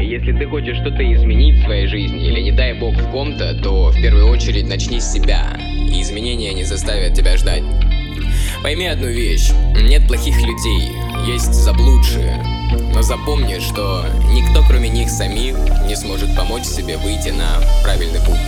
Если ты хочешь что-то изменить в своей жизни или не дай бог в ком-то, то в первую очередь начни с себя. И изменения не заставят тебя ждать. Пойми одну вещь. Нет плохих людей, есть заблудшие. Но запомни, что никто кроме них самих не сможет помочь себе выйти на правильный путь.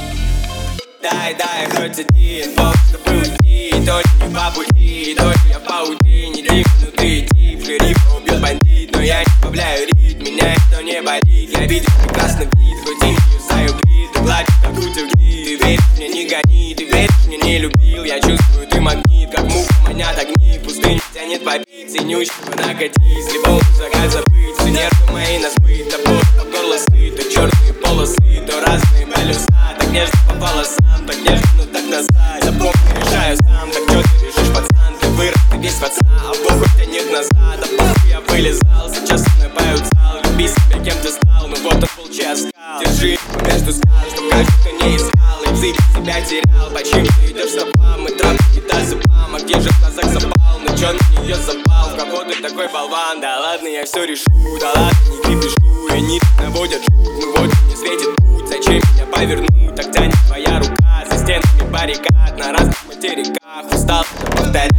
Дай, дай хоть повод, чтобы уйти Только не по пути, только я в паутине ну ты тип, шерифа убьет бандит Но я не добавляю рит, меня это не болит. Я видел прекрасный вид, хоть и не юзаю грит Ты гладишь, как крутил гид, ты веришь мне, не гони Ты веришь мне, не любил, я чувствую, ты магнит Как муха манят огни, пустыню тянет побить Синющего накатись, любого закат забыть Все нервы мои на сбыт, до боли, по горло сыт То черные полосы, то разные полюса. Так нежно по волосам, так нежно, но так назад. Запомни, решаю сам, так что ты решишь, пацан. Ты вырос, ты весь в отца, а похуй тянет назад. А я вылезал, взып себя терял, почему идешь стопам И травки не до зубам, а где же глазах запал. Ну чё на нее запал, в кого ты такой болван? Да ладно, я все решу, да ладно, не крепишу И они наводят шут, ну вот не светит путь. Зачем меня повернуть, так тянет твоя рука За стенами баррикад. На разных материках Устал повторять